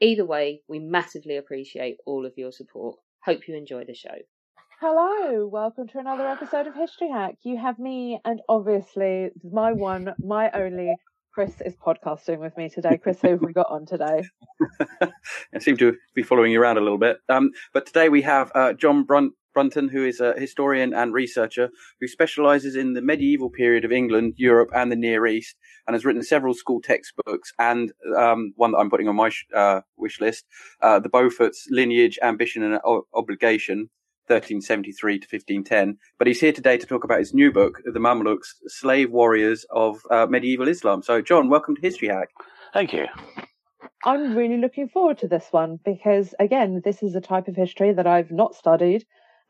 Either way, we massively appreciate all of your support. Hope you enjoy the show. Hello, welcome to another episode of History Hack. You have me, and obviously my one, my only. Chris is podcasting with me today. Chris, who have we got on today? I seem to be following you around a little bit. Um, but today we have uh, John Brunt, Brunton, who is a historian and researcher who specializes in the medieval period of England, Europe, and the Near East, and has written several school textbooks and um, one that I'm putting on my sh- uh, wish list, uh, The Beaufort's Lineage, Ambition, and o- Obligation. 1373 to 1510, but he's here today to talk about his new book, The Mamluks, Slave Warriors of uh, Medieval Islam. So, John, welcome to History Hack. Thank you. I'm really looking forward to this one because, again, this is a type of history that I've not studied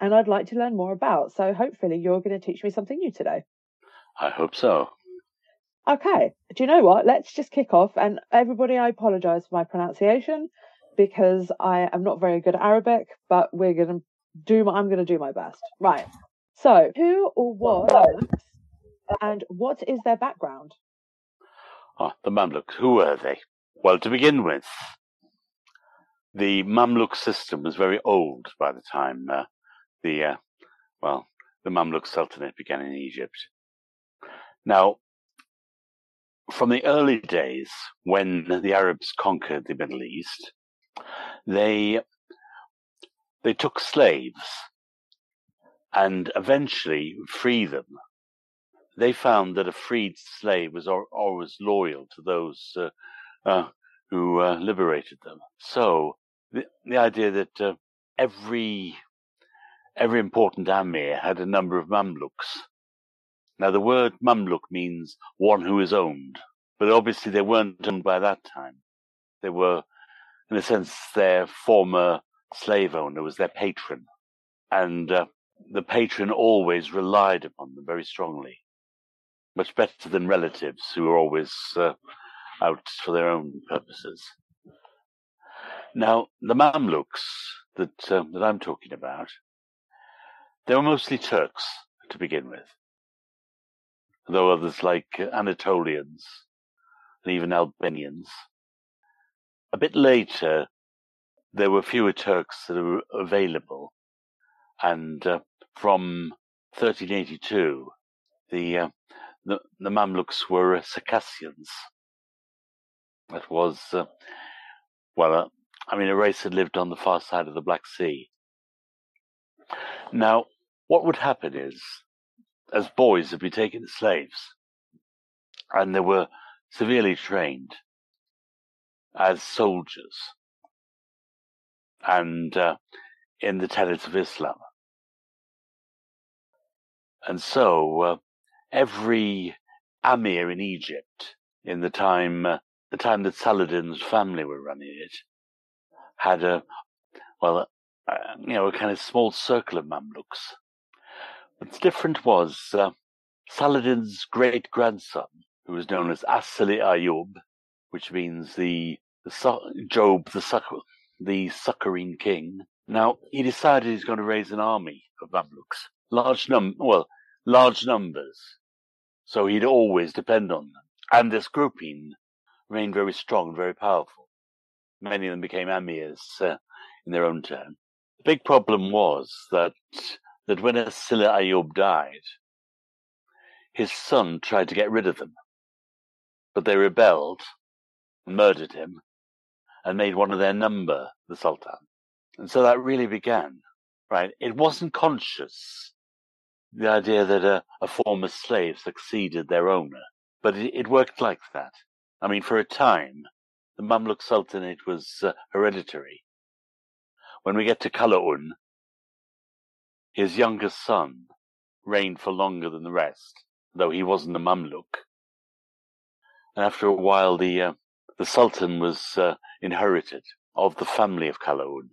and I'd like to learn more about. So, hopefully, you're going to teach me something new today. I hope so. Okay. Do you know what? Let's just kick off. And everybody, I apologize for my pronunciation because I am not very good at Arabic, but we're going to do my, I'm going to do my best. Right. So, who or what and what is their background? Oh, the Mamluks, who were they? Well, to begin with, the Mamluk system was very old by the time uh, the, uh, well, the Mamluk Sultanate began in Egypt. Now, from the early days when the Arabs conquered the Middle East, they they took slaves and eventually free them. They found that a freed slave was always loyal to those uh, uh, who uh, liberated them. So the, the idea that uh, every every important Amir had a number of Mamluks. Now the word Mamluk means one who is owned, but obviously they weren't owned by that time. They were, in a sense, their former slave owner was their patron, and uh, the patron always relied upon them very strongly, much better than relatives who were always uh, out for their own purposes. Now, the Mamluks that uh, that I'm talking about, they were mostly Turks to begin with, though others like Anatolians and even Albanians. A bit later, there were fewer Turks that were available, and uh, from 1382, the, uh, the the Mamluks were Circassians. That was, uh, well, uh, I mean, a race that lived on the far side of the Black Sea. Now, what would happen is, as boys they'd be taken as slaves, and they were severely trained as soldiers and uh, in the tenets of Islam. And so uh, every Amir in Egypt in the time uh, the time that Saladin's family were running it had a well uh, you know a kind of small circle of Mamluks. What's different was uh, Saladin's great grandson, who was known as Asili Ayub, which means the, the Job the succor, the succoring king. Now he decided he's going to raise an army of Mamluks, large num well large numbers, so he'd always depend on them. And this grouping remained very strong and very powerful. Many of them became amirs uh, in their own turn. The big problem was that that when Asila Ayub died, his son tried to get rid of them, but they rebelled murdered him, and made one of their number the Sultan. And so that really began, right? It wasn't conscious, the idea that a, a former slave succeeded their owner, but it, it, worked like that. I mean, for a time, the Mamluk Sultanate was uh, hereditary. When we get to Kalaun, his youngest son reigned for longer than the rest, though he wasn't a Mamluk. And after a while, the uh, the Sultan was uh, inherited of the family of Kalaun.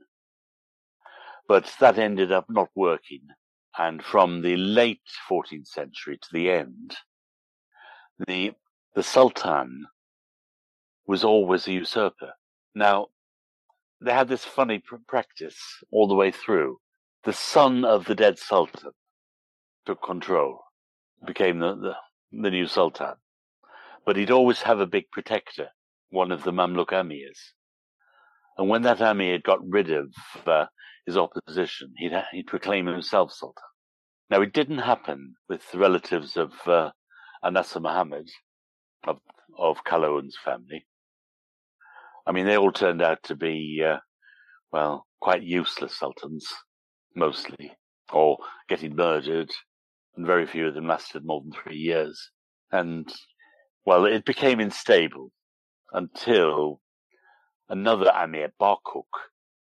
But that ended up not working. And from the late 14th century to the end, the, the Sultan was always a usurper. Now, they had this funny pr- practice all the way through. The son of the dead Sultan took control, became the, the, the new Sultan. But he'd always have a big protector one of the Mamluk amirs. And when that had got rid of uh, his opposition, he'd, he'd proclaim himself sultan. Now, it didn't happen with the relatives of uh, Anasir Muhammad of, of Kalaun's family. I mean, they all turned out to be, uh, well, quite useless sultans, mostly, or getting murdered, and very few of them lasted more than three years. And, well, it became unstable until another Amir, Barkuk,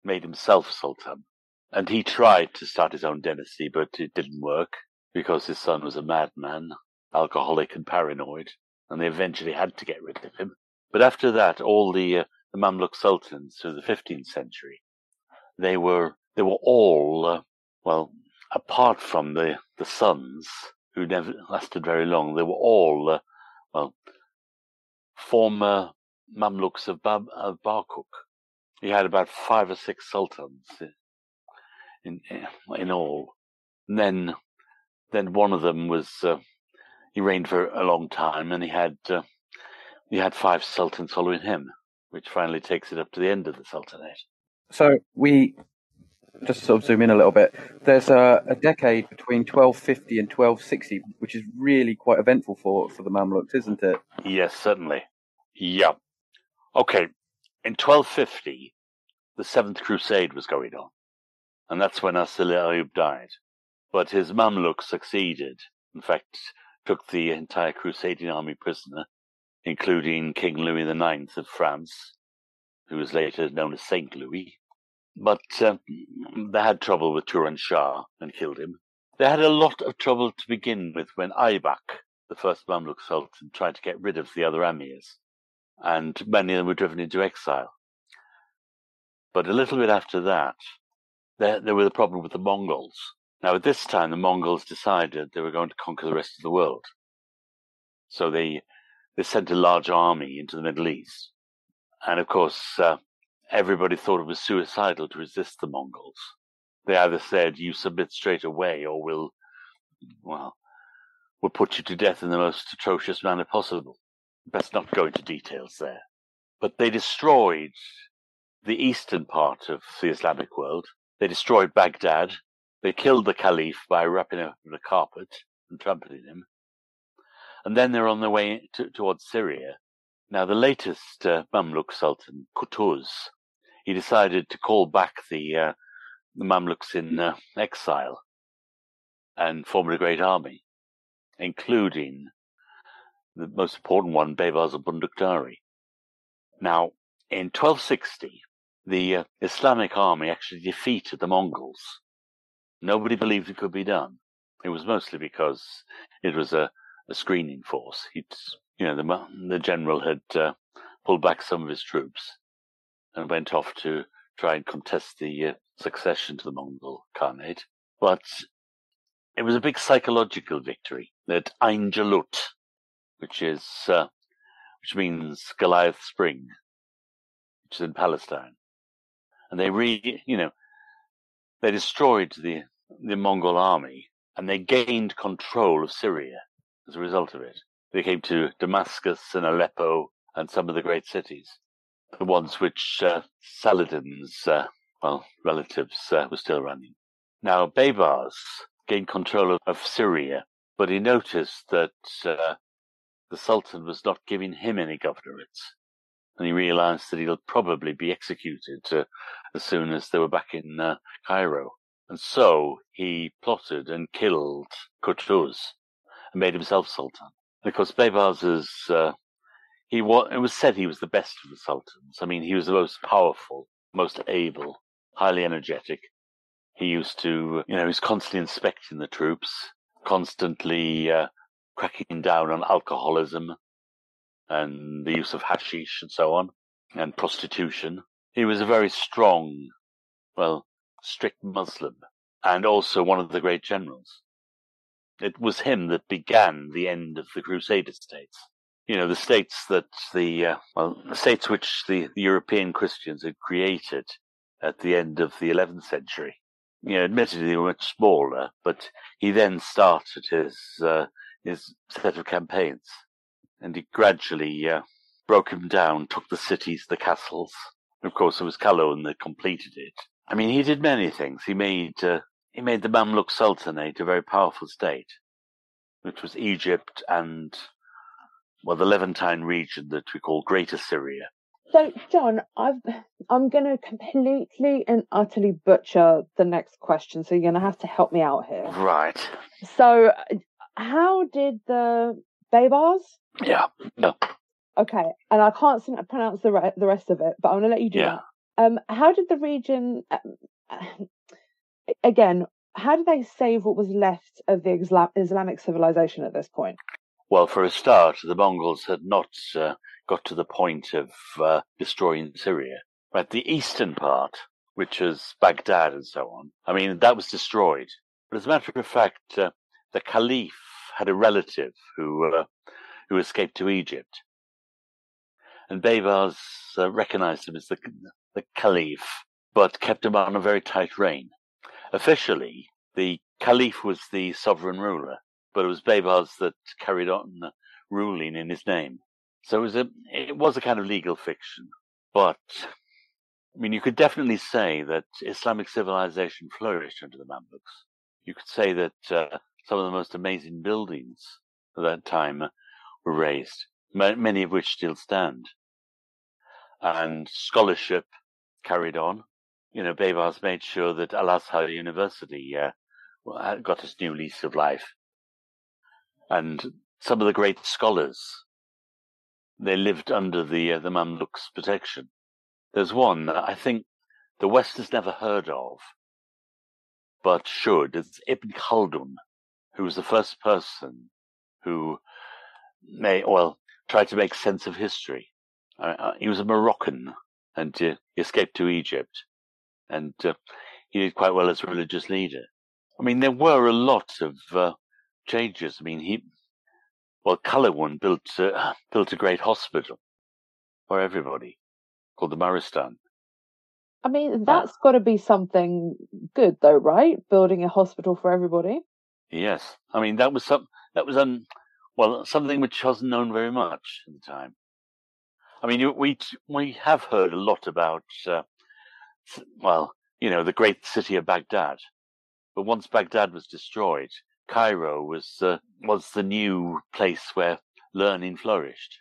made himself Sultan. And he tried to start his own dynasty, but it didn't work because his son was a madman, alcoholic and paranoid, and they eventually had to get rid of him. But after that, all the, uh, the Mamluk sultans through the 15th century, they were they were all uh, well, apart from the the sons who never lasted very long, they were all uh, well former Mamluks of, Bab- of Barkuk. He had about five or six sultans in in all. And then then one of them was uh, he reigned for a long time, and he had uh, he had five sultans following him, which finally takes it up to the end of the sultanate. So we just sort of zoom in a little bit. There's a, a decade between 1250 and 1260, which is really quite eventful for for the Mamluks, isn't it? Yes, certainly. Yeah. Okay, in 1250, the Seventh Crusade was going on, and that's when Asil Ayub died. But his Mamluks succeeded, in fact, took the entire Crusading army prisoner, including King Louis IX of France, who was later known as Saint Louis. But uh, they had trouble with Turan Shah and killed him. They had a lot of trouble to begin with when Aybak, the first Mamluk Sultan, tried to get rid of the other emirs and many of them were driven into exile. But a little bit after that, there, there was a problem with the Mongols. Now, at this time, the Mongols decided they were going to conquer the rest of the world. So they, they sent a large army into the Middle East. And of course, uh, everybody thought it was suicidal to resist the Mongols. They either said, you submit straight away, or we'll, well, we'll put you to death in the most atrocious manner possible. Best not go into details there. But they destroyed the eastern part of the Islamic world. They destroyed Baghdad. They killed the Caliph by wrapping him in a carpet and trampling him. And then they're on their way to, towards Syria. Now, the latest uh, Mamluk Sultan, Qutuz, he decided to call back the, uh, the Mamluks in uh, exile and formed a great army, including the most important one, Baybars of Bundukdari. Now, in 1260, the uh, Islamic army actually defeated the Mongols. Nobody believed it could be done. It was mostly because it was a, a screening force. He'd, you know, the, the general had uh, pulled back some of his troops and went off to try and contest the uh, succession to the Mongol Khanate. But it was a big psychological victory at Ain Jalut, which is uh, which means Goliath Spring, which is in Palestine, and they re you know they destroyed the the Mongol army and they gained control of Syria as a result of it. They came to Damascus and Aleppo and some of the great cities, the ones which uh, Saladin's uh, well relatives uh, were still running. Now Baybars gained control of, of Syria, but he noticed that uh, the Sultan was not giving him any governorates. and he realized that he'll probably be executed uh, as soon as they were back in uh, Cairo. And so he plotted and killed Qutuz and made himself sultan. And of course, Baybars uh, he was, it was said he was the best of the sultans. I mean, he was the most powerful, most able, highly energetic. He used to, you know, he was constantly inspecting the troops, constantly uh, cracking down on alcoholism and the use of hashish and so on, and prostitution. He was a very strong, well, strict Muslim, and also one of the great generals. It was him that began the end of the Crusader states. You know, the states that the, uh, well, the states which the, the European Christians had created at the end of the 11th century. You know, admittedly they were much smaller, but he then started his, uh, his set of campaigns and he gradually uh, broke him down, took the cities, the castles. of course, it was Kalawun that completed it. I mean, he did many things. He made uh, he made the Mamluk Sultanate a very powerful state, which was Egypt and well, the Levantine region that we call Greater Syria. So, John, I've, I'm going to completely and utterly butcher the next question. So you're going to have to help me out here. Right. So, how did the Baybars yeah. No. Okay, and I can't pronounce the re- the rest of it, but I'm gonna let you do yeah. that. Um, how did the region, uh, again, how did they save what was left of the Islam- Islamic civilization at this point? Well, for a start, the Mongols had not uh, got to the point of uh, destroying Syria. But the eastern part, which is Baghdad and so on, I mean, that was destroyed. But as a matter of fact, uh, the Caliph had a relative who uh, who escaped to Egypt. And Baybars uh, recognized him as the, the caliph, but kept him on a very tight rein. Officially, the caliph was the sovereign ruler, but it was Baybars that carried on ruling in his name. So it was a, it was a kind of legal fiction. But, I mean, you could definitely say that Islamic civilization flourished under the Mamluks. You could say that uh, some of the most amazing buildings at that time were raised, many of which still stand. And scholarship carried on. You know, Baybars made sure that Al Azhar University uh, got its new lease of life. And some of the great scholars, they lived under the uh, the Mamluks' protection. There's one that I think the West has never heard of, but should. It's Ibn Khaldun, who was the first person who may well try to make sense of history. Uh, uh, he was a Moroccan and uh, he escaped to Egypt, and uh, he did quite well as a religious leader. I mean, there were a lot of uh, changes. I mean, he well, Kalawun built uh, built a great hospital for everybody called the Maristan. I mean, that's got to be something good, though, right? Building a hospital for everybody. Yes, I mean that was some that was un, well, something which wasn't known very much at the time. I mean, we we have heard a lot about, uh, well, you know, the great city of Baghdad, but once Baghdad was destroyed, Cairo was uh, was the new place where learning flourished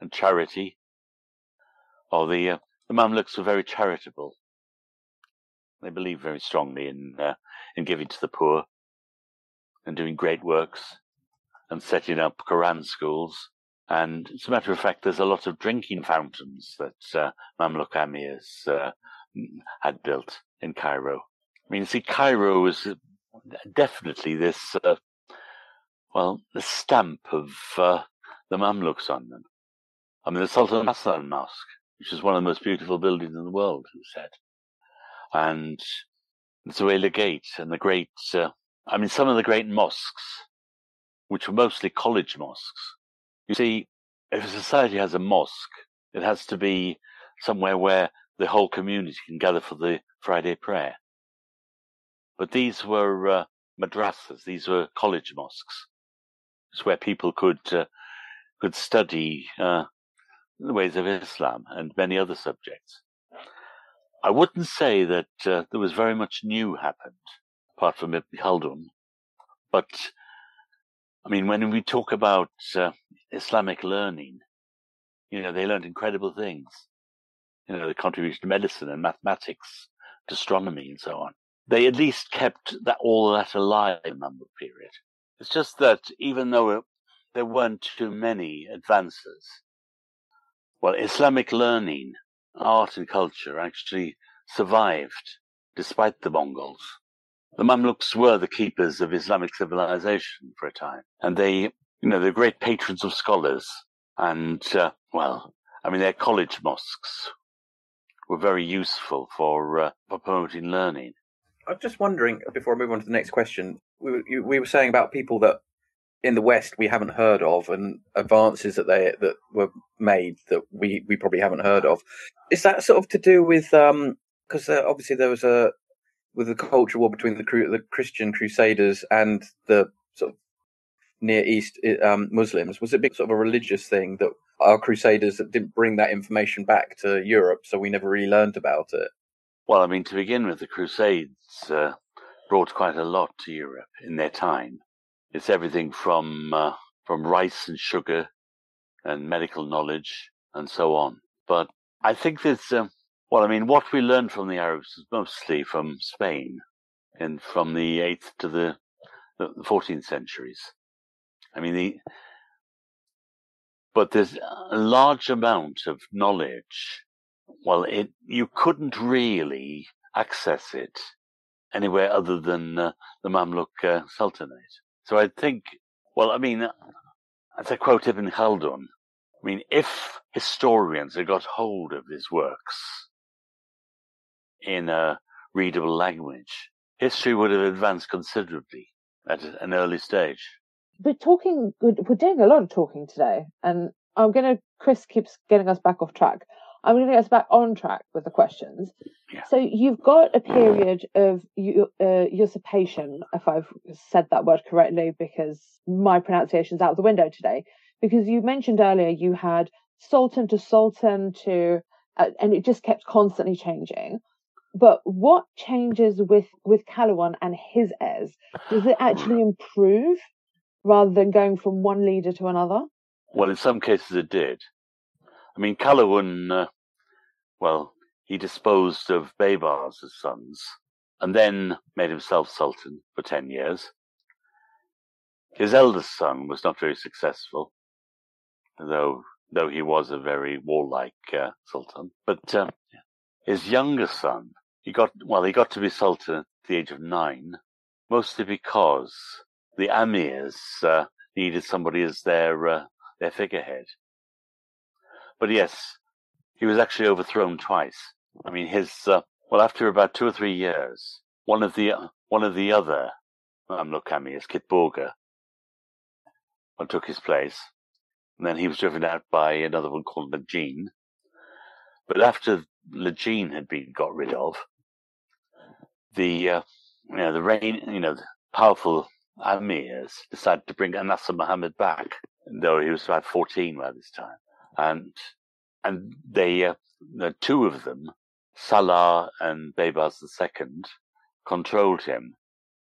and charity. Oh, the uh, the Mamluks were very charitable. They believed very strongly in uh, in giving to the poor and doing great works and setting up Quran schools. And as a matter of fact, there's a lot of drinking fountains that uh, Mamluk emirs uh, had built in Cairo. I mean, see, Cairo is definitely this, uh, well, the stamp of uh, the Mamluks on them. I mean, the Sultan Hassan Mosque, which is one of the most beautiful buildings in the world, who said, and the Zuwaylah Gate and the great, uh, I mean, some of the great mosques which were mostly college mosques. You see, if a society has a mosque, it has to be somewhere where the whole community can gather for the Friday prayer. But these were uh, madrasas; these were college mosques. It's where people could uh, could study uh, the ways of Islam and many other subjects. I wouldn't say that uh, there was very much new happened, apart from Ibn Khaldun, but I mean, when we talk about uh, Islamic learning, you know, they learned incredible things. You know, they contributed to medicine and mathematics, to astronomy and so on. They at least kept that all that alive Mamluk period. It's just that even though it, there weren't too many advances, well, Islamic learning, art and culture actually survived despite the Mongols. The Mamluks were the keepers of Islamic civilization for a time, and they, you know, they're great patrons of scholars. And, uh, well, I mean, their college mosques were very useful for, uh, for promoting learning. I'm just wondering, before I move on to the next question, we were, you, we were saying about people that in the West we haven't heard of and advances that they that were made that we, we probably haven't heard of. Is that sort of to do with because um, uh, obviously there was a with the culture war between the the Christian Crusaders and the sort of Near East um, Muslims? Was it big sort of a religious thing that our Crusaders that didn't bring that information back to Europe, so we never really learned about it? Well, I mean, to begin with, the Crusades uh, brought quite a lot to Europe in their time. It's everything from uh, from rice and sugar and medical knowledge and so on. But I think there's, uh, well, I mean, what we learned from the Arabs is mostly from Spain and from the 8th to the, 14th centuries. I mean, the, but there's a large amount of knowledge. Well, it, you couldn't really access it anywhere other than uh, the Mamluk uh, Sultanate. So I think, well, I mean, as I quote Ibn Khaldun, I mean, if historians had got hold of his works in a readable language, history would have advanced considerably at an early stage. We're talking, we're doing a lot of talking today, and I'm going to, Chris keeps getting us back off track. I'm going to get us back on track with the questions. Yeah. So you've got a period of uh, usurpation, if I've said that word correctly, because my pronunciation's out the window today. Because you mentioned earlier you had sultan to sultan to, uh, and it just kept constantly changing. But what changes with with Kalawan and his heirs? Does it actually improve rather than going from one leader to another? Well, in some cases it did. I mean, Kalawan, uh, well, he disposed of Baybars as sons and then made himself sultan for 10 years. His eldest son was not very successful, though though he was a very warlike uh, sultan. But uh, his youngest son, he got well, he got to be sultan at the age of nine, mostly because the amirs uh, needed somebody as their uh, their figurehead. But yes, he was actually overthrown twice. I mean, his uh, well, after about two or three years, one of the one of the other Mamluk amirs, Kitburga, took his place, and then he was driven out by another one called Lajin. But after Lajin had been got rid of, the uh, you know the reign, you know, the powerful amirs decided to bring Anasir Muhammad back, though he was about fourteen by this time, and and they uh, the two of them, Salah and Baybars II, controlled him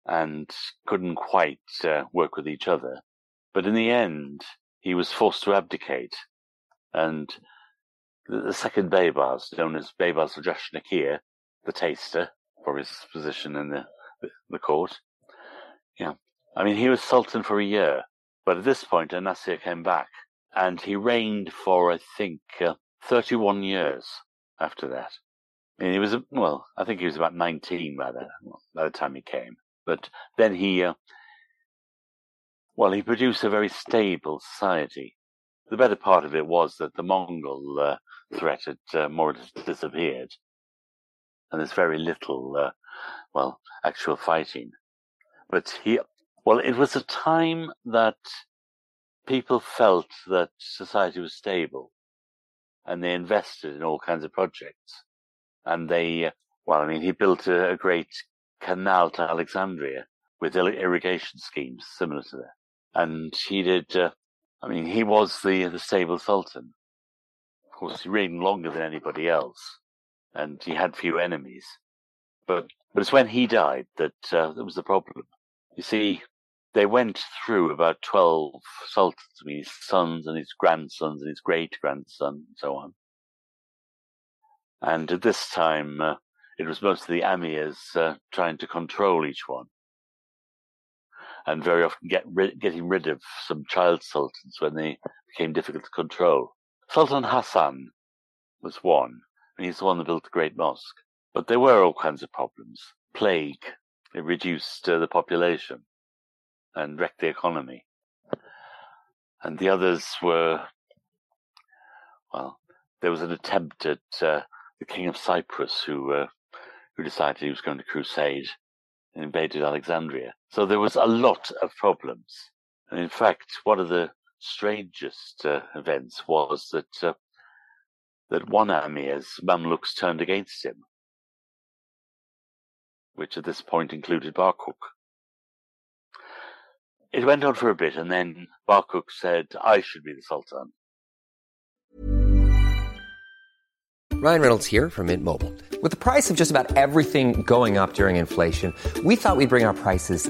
and couldn't quite uh, work with each other. But in the end, he was forced to abdicate, and the, the second Baybars, known as Baybars Rajash Nakir, the taster, for his position in the, the court, yeah, I mean, he was sultan for a year, but at this point, Anasir came back, and he reigned for, I think, uh, 31 years after that. And he was, well, I think he was about 19 by the, by the time he came. But then he, uh, well, he produced a very stable society. The better part of it was that the Mongol uh, threat had uh, more or less disappeared. And there's very little, uh, well, actual fighting. But he, well, it was a time that people felt that society was stable and they invested in all kinds of projects. And they, well, I mean, he built a, a great canal to Alexandria with irrigation schemes similar to that and he did. Uh, I mean, he was the the stable sultan. Of course, he reigned longer than anybody else, and he had few enemies. But but it's when he died that uh, that was the problem. You see, they went through about 12 sultans, mean, his sons and his grandsons and his great grandson and so on. And at this time, uh, it was mostly the amirs uh, trying to control each one. And very often get getting rid of some child sultans when they became difficult to control. Sultan Hassan was one, and he's the one that built the Great Mosque. But there were all kinds of problems. Plague, it reduced uh, the population and wrecked the economy. And the others were, well, there was an attempt at uh, the king of Cyprus who uh, who decided he was going to crusade and invaded Alexandria. So there was a lot of problems. And in fact, one of the strangest uh, events was that uh, that one Amir's Mamluks turned against him, which at this point included Barkuk. It went on for a bit, and then Barkuk said, I should be the Sultan. Ryan Reynolds here from Mint Mobile. With the price of just about everything going up during inflation, we thought we'd bring our prices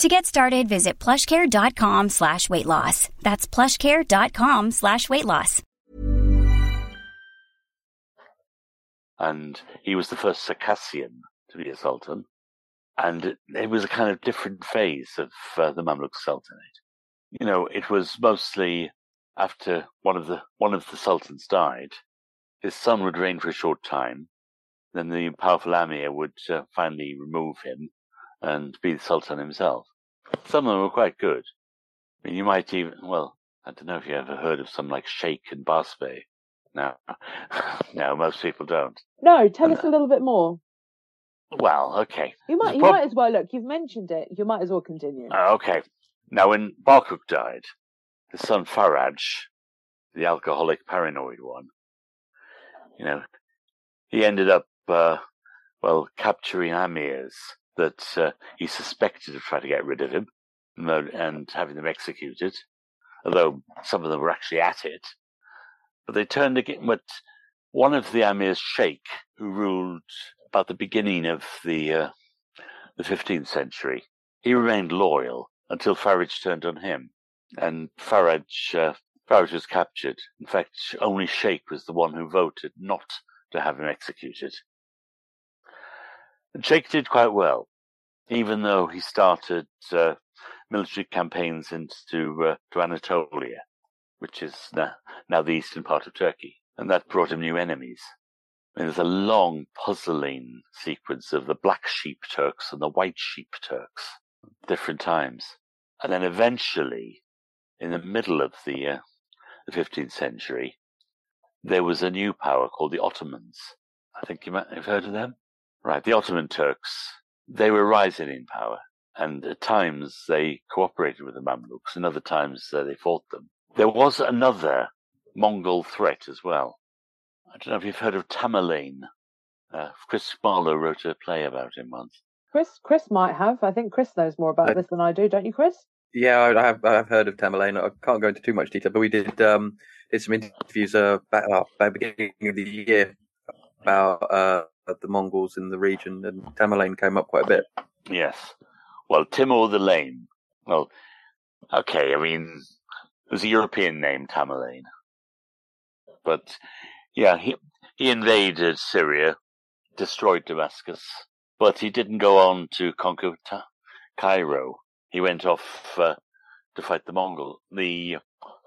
To get started, visit plushcare.com slash weight loss. That's plushcare.com slash weight loss. And he was the first Circassian to be a sultan. And it, was a kind of different phase of uh, the Mamluk Sultanate. You know, it was mostly after one of the one of the sultans died, his son would reign for a short time. Then the powerful Amir would uh, finally remove him and be the sultan himself. Some of them were quite good. I mean, you might even well, I don't know if you ever heard of some like Sheikh and Barsbay. No, no, most people don't. No, tell us a little bit more. Well, okay. You might, you prob- might as well look. You've mentioned it. You might as well continue. Uh, okay. Now, when Barkuk died, his son Faraj, the alcoholic paranoid one, you know, he ended up, uh, well, capturing amirs that uh, he suspected of trying to get rid of him and having them executed, although some of them were actually at it. But they turned again, but one of the amirs, Sheikh, who ruled about the beginning of the uh, the 15th century, he remained loyal until Faraj turned on him. And Faraj, uh, Faraj was captured. In fact, only Sheikh was the one who voted not to have him executed. Sheikh did quite well, even though he started uh, military campaigns into uh, to Anatolia, which is now, now the eastern part of Turkey, and that brought him new enemies. I mean, there's a long puzzling sequence of the black sheep Turks and the white sheep Turks, at different times, and then eventually, in the middle of the uh, the 15th century, there was a new power called the Ottomans. I think you might have heard of them. Right, the Ottoman Turks, they were rising in power, and at times they cooperated with the Mamluks, and other times uh, they fought them. There was another Mongol threat as well. I don't know if you've heard of Tamerlane. Uh, Chris Marlowe wrote a play about him once. Chris, Chris might have. I think Chris knows more about I- this than I do, don't you, Chris? Yeah, I I have. I have heard of Tamerlane. I can't go into too much detail, but we did um, did some interviews uh, back uh, back beginning of the year about uh, the Mongols in the region, and Tamerlane came up quite a bit. Yes. Well, Timur the Lame. Well, okay, I mean, it was a European name, Tamerlane. But, yeah, he, he invaded Syria, destroyed Damascus, but he didn't go on to conquer Ta- Cairo. He went off uh, to fight the Mongol, the,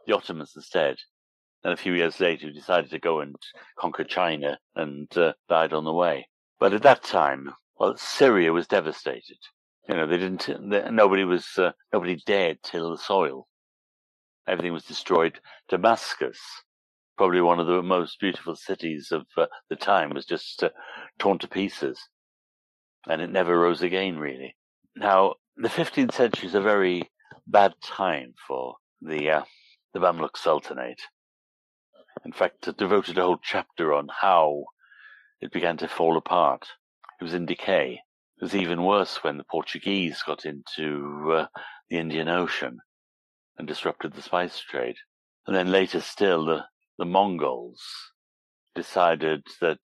the Ottomans instead. And a few years later, he decided to go and conquer China and uh, died on the way. But at that time, well, Syria was devastated. You know, they didn't. They, nobody was. Uh, nobody dared till the soil. Everything was destroyed. Damascus, probably one of the most beautiful cities of uh, the time, was just uh, torn to pieces, and it never rose again. Really. Now, the 15th century is a very bad time for the uh, the Mamluk Sultanate. In fact, devoted a whole chapter on how it began to fall apart. It was in decay. It was even worse when the Portuguese got into uh, the Indian Ocean and disrupted the spice trade. And then later still, the, the Mongols decided that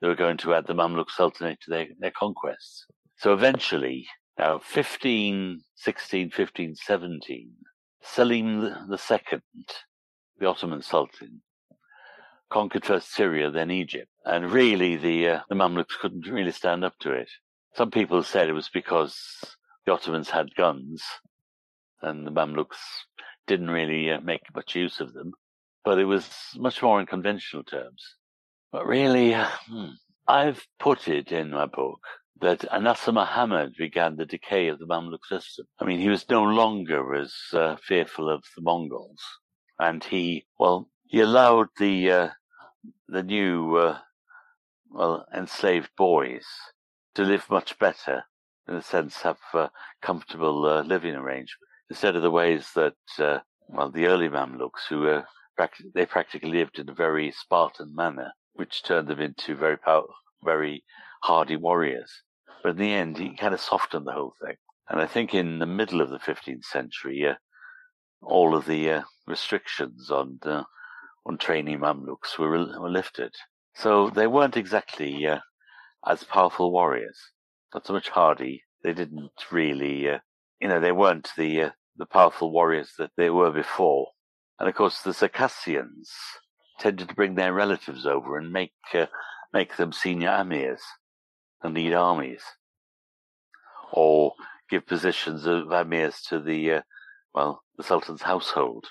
they were going to add the Mamluk Sultanate to their, their conquests. So eventually, now 15, 16, 15, 17, Selim II, the Ottoman Sultan, conquered first Syria, then Egypt. And really, the, uh, the Mamluks couldn't really stand up to it. Some people said it was because the Ottomans had guns and the Mamluks didn't really uh, make much use of them, but it was much more in conventional terms. But really, uh, hmm, I've put it in my book that Nasser Muhammad began the decay of the Mamluk system. I mean, he was no longer as uh, fearful of the Mongols, and he, well, he allowed the uh, the new, uh, well, enslaved boys to live much better, in a sense, have uh, comfortable uh, living arrangements instead of the ways that, uh, well, the early Mamluks, who were they practically lived in a very Spartan manner, which turned them into very powerful, very hardy warriors. But in the end, he kind of softened the whole thing. And I think in the middle of the 15th century, uh, all of the uh, restrictions on on training Mamluks were, were lifted. So they weren't exactly uh, as powerful warriors. Not so much hardy. They didn't really, uh, you know, they weren't the uh, the powerful warriors that they were before. And of course, the Circassians tended to bring their relatives over and make uh, make them senior amirs and lead armies, or give positions of amirs to the uh, well the sultan's household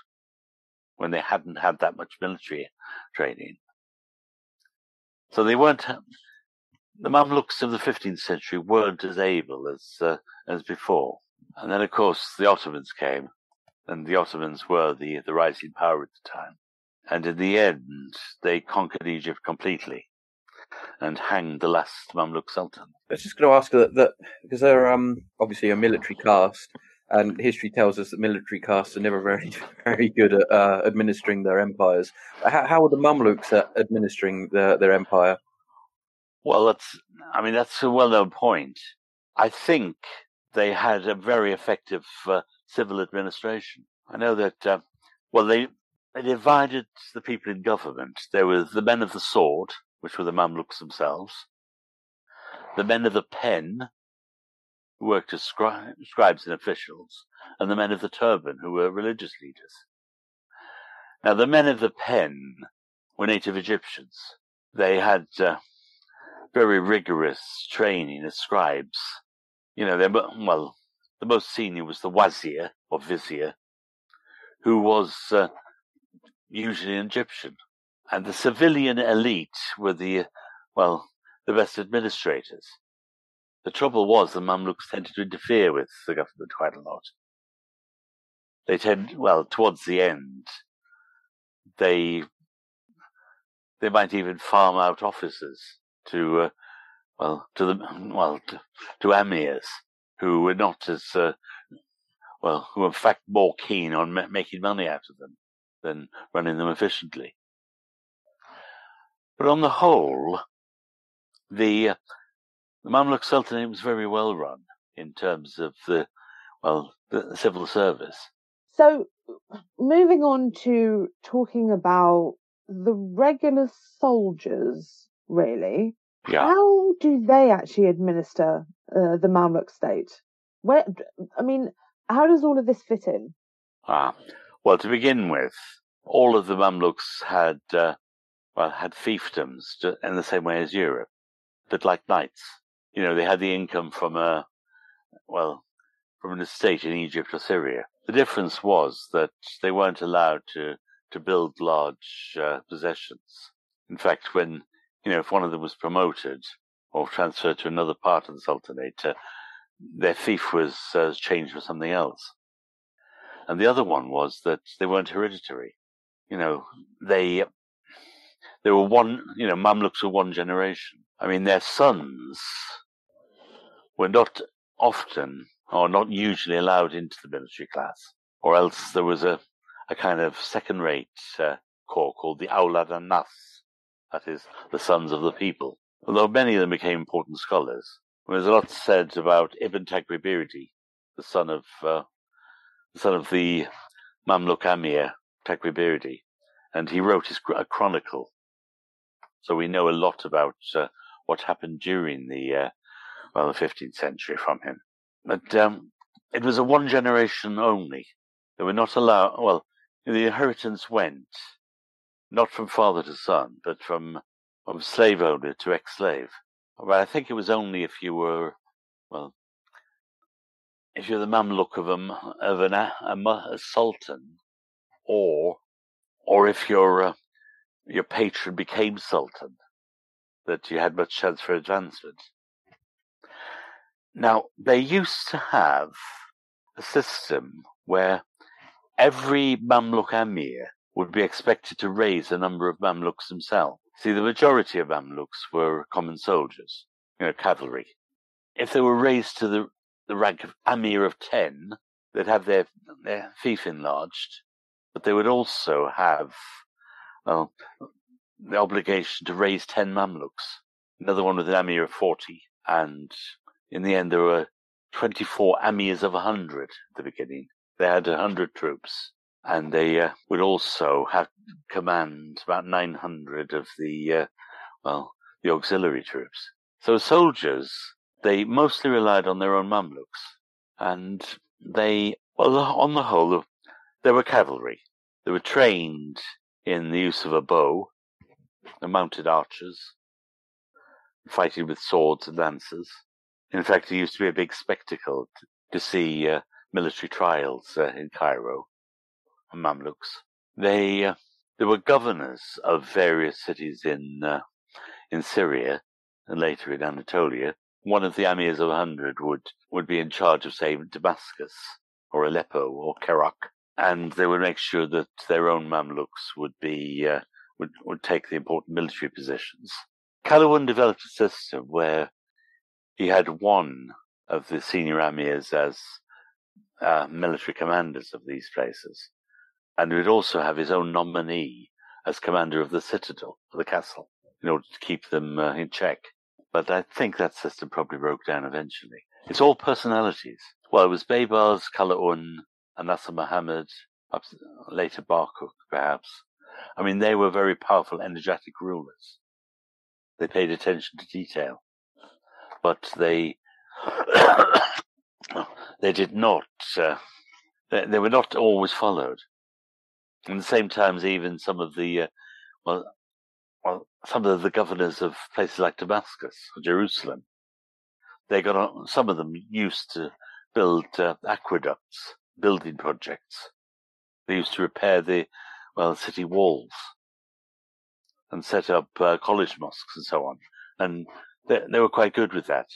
when they hadn't had that much military training. So they weren't the Mamluks of the 15th century weren't as able as uh, as before. And then, of course, the Ottomans came, and the Ottomans were the the rising power at the time. And in the end, they conquered Egypt completely and hanged the last Mamluk Sultan. I was just going to ask that, that because they're um, obviously a military caste, and history tells us that military castes are never very, very good at uh, administering their empires. How, how were the Mamluks administering their, their empire? Well, that's, I mean, that's a well known point. I think they had a very effective uh, civil administration. I know that, uh, well, they, they divided the people in government. There were the men of the sword, which were the Mamluks themselves, the men of the pen, who worked as scri- scribes and officials, and the men of the turban, who were religious leaders. Now, the men of the pen were native Egyptians. They had uh, very rigorous training as scribes. You know, they well, the most senior was the wazir or vizier, who was uh, usually an Egyptian, and the civilian elite were the well, the best administrators. The trouble was the Mamluks tended to interfere with the government quite a lot. They tend, well, towards the end, they they might even farm out offices to, uh, well, to the, well, to, to amirs who were not as, uh, well, who were in fact more keen on ma- making money out of them than running them efficiently. But on the whole, the, uh, the Mamluk Sultanate was very well run in terms of the, well, the civil service. So, moving on to talking about the regular soldiers really. Yeah. How do they actually administer uh, the Mamluk state? Where, I mean, how does all of this fit in? Ah, well, to begin with, all of the Mamluks had, uh, well, had fiefdoms in the same way as Europe, but like knights. You know, they had the income from a, well, from an estate in Egypt or Syria. The difference was that they weren't allowed to, to build large uh, possessions. In fact, when you know, if one of them was promoted, or transferred to another part of the Sultanate, uh, their fief was uh, changed for something else. And the other one was that they weren't hereditary. You know, they they were one. You know, Mamluks were one generation. I mean, their sons were not often or not usually allowed into the military class, or else there was a a kind of second-rate uh, corps called the Aulad an-Nas, that is, the sons of the people. Although many of them became important scholars, there's a lot said about Ibn Taghribirdi, the son of uh, the son of the Mamluk Amir Taghribirdi, and he wrote his a chronicle. So we know a lot about uh, what happened during the uh, well the 15th century from him. But um, it was a one generation only. They were not allowed. Well, the inheritance went not from father to son, but from from slave owner to ex-slave. But I think it was only if you were, well, if you're the Mamluk of a of an a, a, sultan, or or if your uh, your patron became sultan, that you had much chance for advancement. Now they used to have a system where every Mamluk Amir would be expected to raise a number of Mamluks himself. See, the majority of Mamluks were common soldiers, you know, cavalry. If they were raised to the, the rank of Amir of 10, they'd have their, their fief enlarged, but they would also have well, the obligation to raise 10 Mamluks, another one with an Amir of 40, and in the end there were 24 Amirs of 100 at the beginning. They had 100 troops and they uh, would also have command about 900 of the uh, well the auxiliary troops. So soldiers they mostly relied on their own Mamluks, and they well on the whole they were cavalry. They were trained in the use of a bow, the mounted archers, fighting with swords and lances. In fact, it used to be a big spectacle to, to see uh, military trials uh, in Cairo Mamluks. They uh, they were governors of various cities in uh, in Syria and later in Anatolia. One of the amirs of a hundred would would be in charge of, say, Damascus or Aleppo or Kerak, and they would make sure that their own Mamluks would be uh, would would take the important military positions. Kalawun developed a system where he had one of the senior amirs as uh, military commanders of these places, and he would also have his own nominee as commander of the citadel, of the castle, in order to keep them uh, in check. But I think that system probably broke down eventually. It's all personalities. Well, it was Baybars, Kalawun, Anasir Muhammad, later Barkuk, perhaps. I mean, they were very powerful, energetic rulers. They paid attention to detail, but they they did not. Uh, they, they, were not always followed. At the same times, even some of the, uh, well, well, some of the governors of places like Damascus or Jerusalem, they got on, some of them used to build uh, aqueducts, building projects. They used to repair the, well, city walls and set up uh, college mosques and so on. And they, they were quite good with that.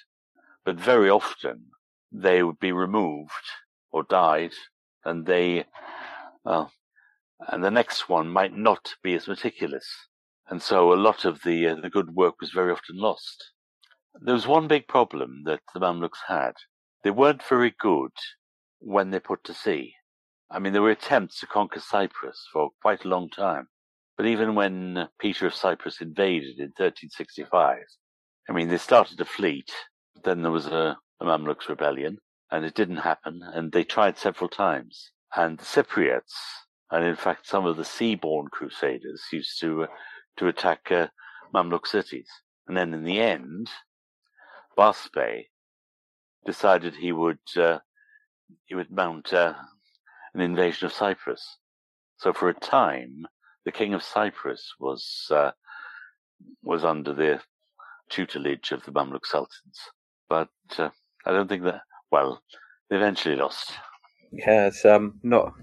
But very often they would be removed or died and they, well, and the next one might not be as meticulous. And so a lot of the, uh, the good work was very often lost. There was one big problem that the Mamluks had. They weren't very good when they put to sea. I mean, there were attempts to conquer Cyprus for quite a long time. But even when Peter of Cyprus invaded in 1365, I mean, they started a fleet, but then there was a, a Mamluks rebellion, and it didn't happen, and they tried several times. And the Cypriots, and in fact, some of the sea-born crusaders used to uh, to attack uh, Mamluk cities. And then in the end, Barsbay decided he would uh, he would mount uh, an invasion of Cyprus. So for a time, the king of Cyprus was uh, was under the tutelage of the Mamluk sultans. But uh, I don't think that. Well, they eventually lost. Yeah, um, not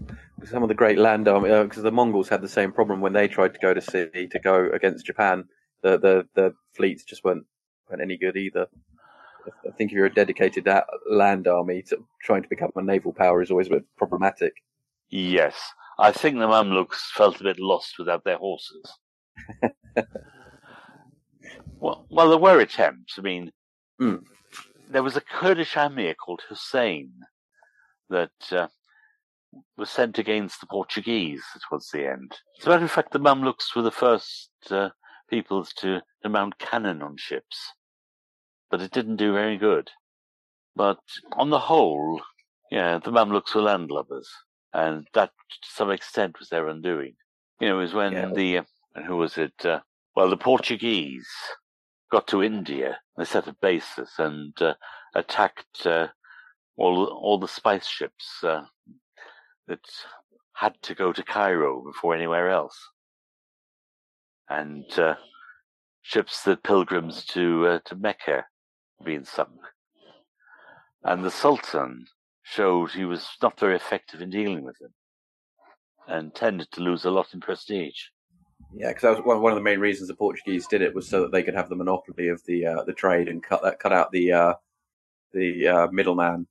some of the great land army because uh, the Mongols had the same problem when they tried to go to sea to go against Japan. The the the fleets just weren't weren't any good either. I think if you're a dedicated land army, to, trying to become a naval power is always a bit problematic. Yes, I think the Mamluks felt a bit lost without their horses. well, well, there were attempts. I mean, Mm. there was a Kurdish emir called Hussein that uh, was sent against the Portuguese towards the end. As a matter of fact, the Mamluks were the first uh, peoples to, to mount cannon on ships, but it didn't do very good. But on the whole, yeah, the Mamluks were landlubbers, and that to some extent was their undoing. You know, it was when Yeah. the uh, who was it? Uh, well, the Portuguese got to India. They set up bases and uh, attacked uh, all all the spice ships uh, that had to go to Cairo before anywhere else, and uh, ships that pilgrims to uh, to Mecca being sunk. And the Sultan showed he was not very effective in dealing with them, and tended to lose a lot in prestige. Yeah, because that was one, one of the main reasons the Portuguese did it was so that they could have the monopoly of the uh, the trade and cut that cut out the uh, the uh, middleman.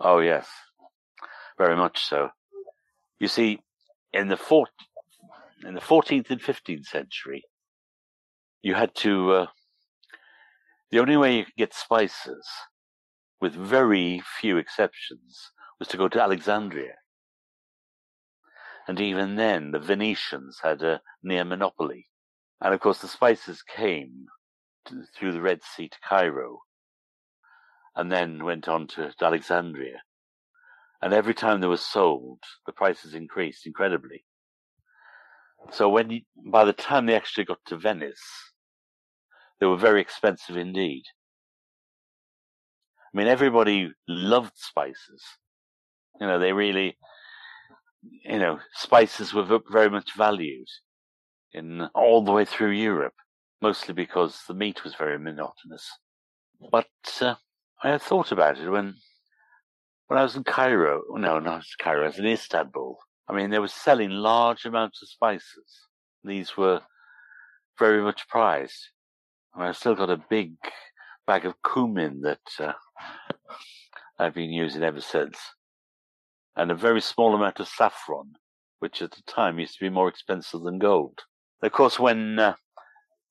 Oh yes, very much so. You see, in the four, in the fourteenth and fifteenth century, you had to. The only way you could get spices, with very few exceptions, was to go to Alexandria. And even then, the Venetians had a near monopoly. And of course, the spices came to, through the Red Sea to Cairo, and then went on to, to Alexandria. And every time they were sold, the prices increased incredibly. So when by the time they actually got to Venice, they were very expensive indeed. I mean, everybody loved spices. You know, they really, you know, spices were very much valued in all the way through Europe, mostly because the meat was very monotonous. But uh, I had thought about it when when I was in Cairo. No, not Cairo. I was in Istanbul. I mean, they were selling large amounts of spices. These were very much prized. I've still got a big bag of cumin that uh, I've been using ever since, and a very small amount of saffron, which at the time used to be more expensive than gold. Of course, when uh,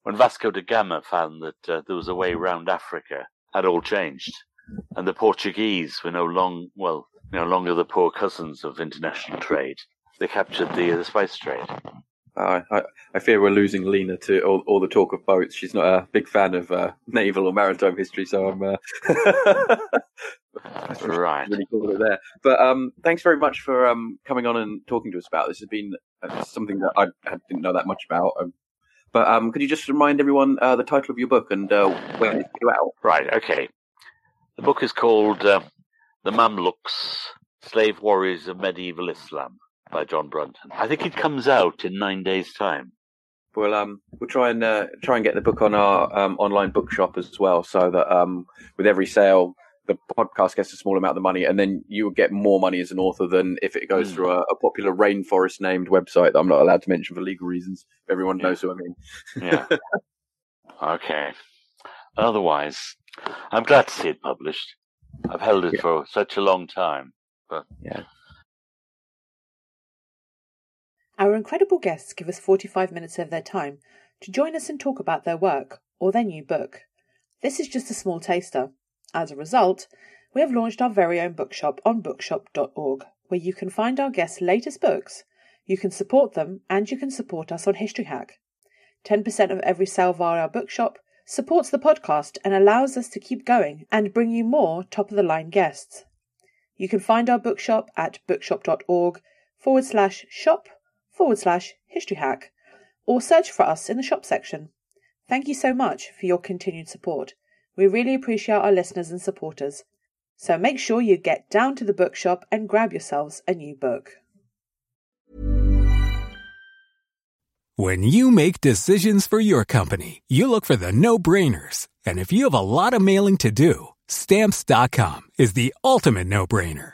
when Vasco da Gama found that uh, there was a way round Africa, had all changed, and the Portuguese were no long well no longer the poor cousins of international trade. They captured the the spice trade. Uh, I, I fear we're losing Lena to all, all the talk of boats. She's not a big fan of uh, naval or maritime history, so I'm uh, Right. really cool it there. But um, thanks very much for um, coming on and talking to us about this. Has been uh, something that I, I didn't know that much about. Um, but um, could you just remind everyone uh, the title of your book and uh, when it's due out? Right, okay. The book is called uh, The Mamluks Slave Warriors of Medieval Islam by John Brunton. I think it comes out in nine days' time. We'll um we'll try and uh, try and get the book on our um, online bookshop as well, so that um with every sale the podcast gets a small amount of money, and then you will get more money as an author than if it goes Mm. through a, a popular rainforest named website that I'm not allowed to mention for legal reasons. Everyone knows who I mean. Yeah. okay. Otherwise, I'm glad to see it published. I've held it Yeah. for such a long time. But yeah. Our incredible guests give us 45 minutes of their time to join us and talk about their work or their new book. This is just a small taster. As a result, we have launched our very own bookshop on bookshop.org, where you can find our guests' latest books, you can support them, and you can support us on History Hack. 10% of every sale via our bookshop supports the podcast and allows us to keep going and bring you more top of the line guests. You can find our bookshop at bookshop.org forward slash shop forward slash history hack or search for us in the shop section. Thank you so much for your continued support. We really appreciate our listeners and supporters. So make sure you get down to the bookshop and grab yourselves a new book. When you make decisions for your company, you look for the no brainers. And if you have a lot of mailing to do, stamps.com is the ultimate no brainer.